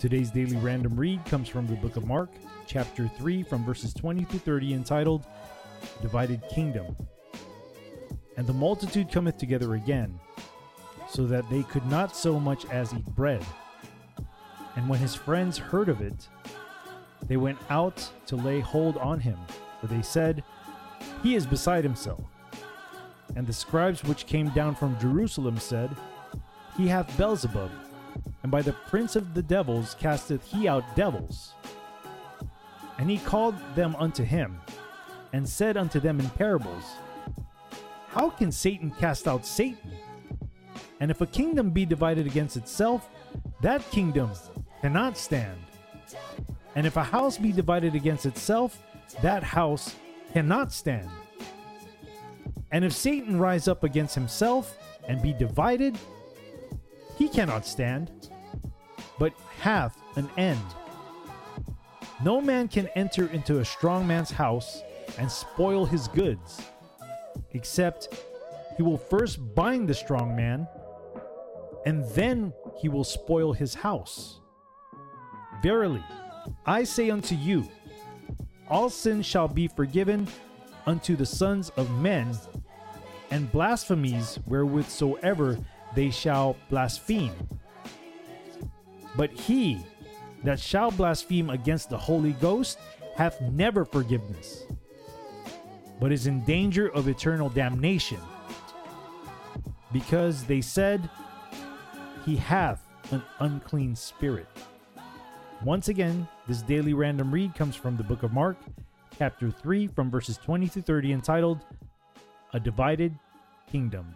Today's daily random read comes from the book of Mark, chapter 3, from verses 20 to 30, entitled Divided Kingdom. And the multitude cometh together again, so that they could not so much as eat bread. And when his friends heard of it, they went out to lay hold on him, for they said, He is beside himself. And the scribes which came down from Jerusalem said, He hath Beelzebub, and by the prince of the devils casteth he out devils. And he called them unto him, and said unto them in parables, How can Satan cast out Satan? And if a kingdom be divided against itself, that kingdom cannot stand. And if a house be divided against itself, that house cannot stand. And if Satan rise up against himself and be divided, he cannot stand, but hath an end. No man can enter into a strong man's house and spoil his goods, except he will first bind the strong man, and then he will spoil his house. Verily, I say unto you, all sins shall be forgiven unto the sons of men, and blasphemies wherewithsoever they shall blaspheme. But he that shall blaspheme against the Holy Ghost hath never forgiveness, but is in danger of eternal damnation, because they said, He hath an unclean spirit. Once again, this daily random read comes from the book of Mark, chapter 3, from verses 20 to 30, entitled A Divided Kingdom.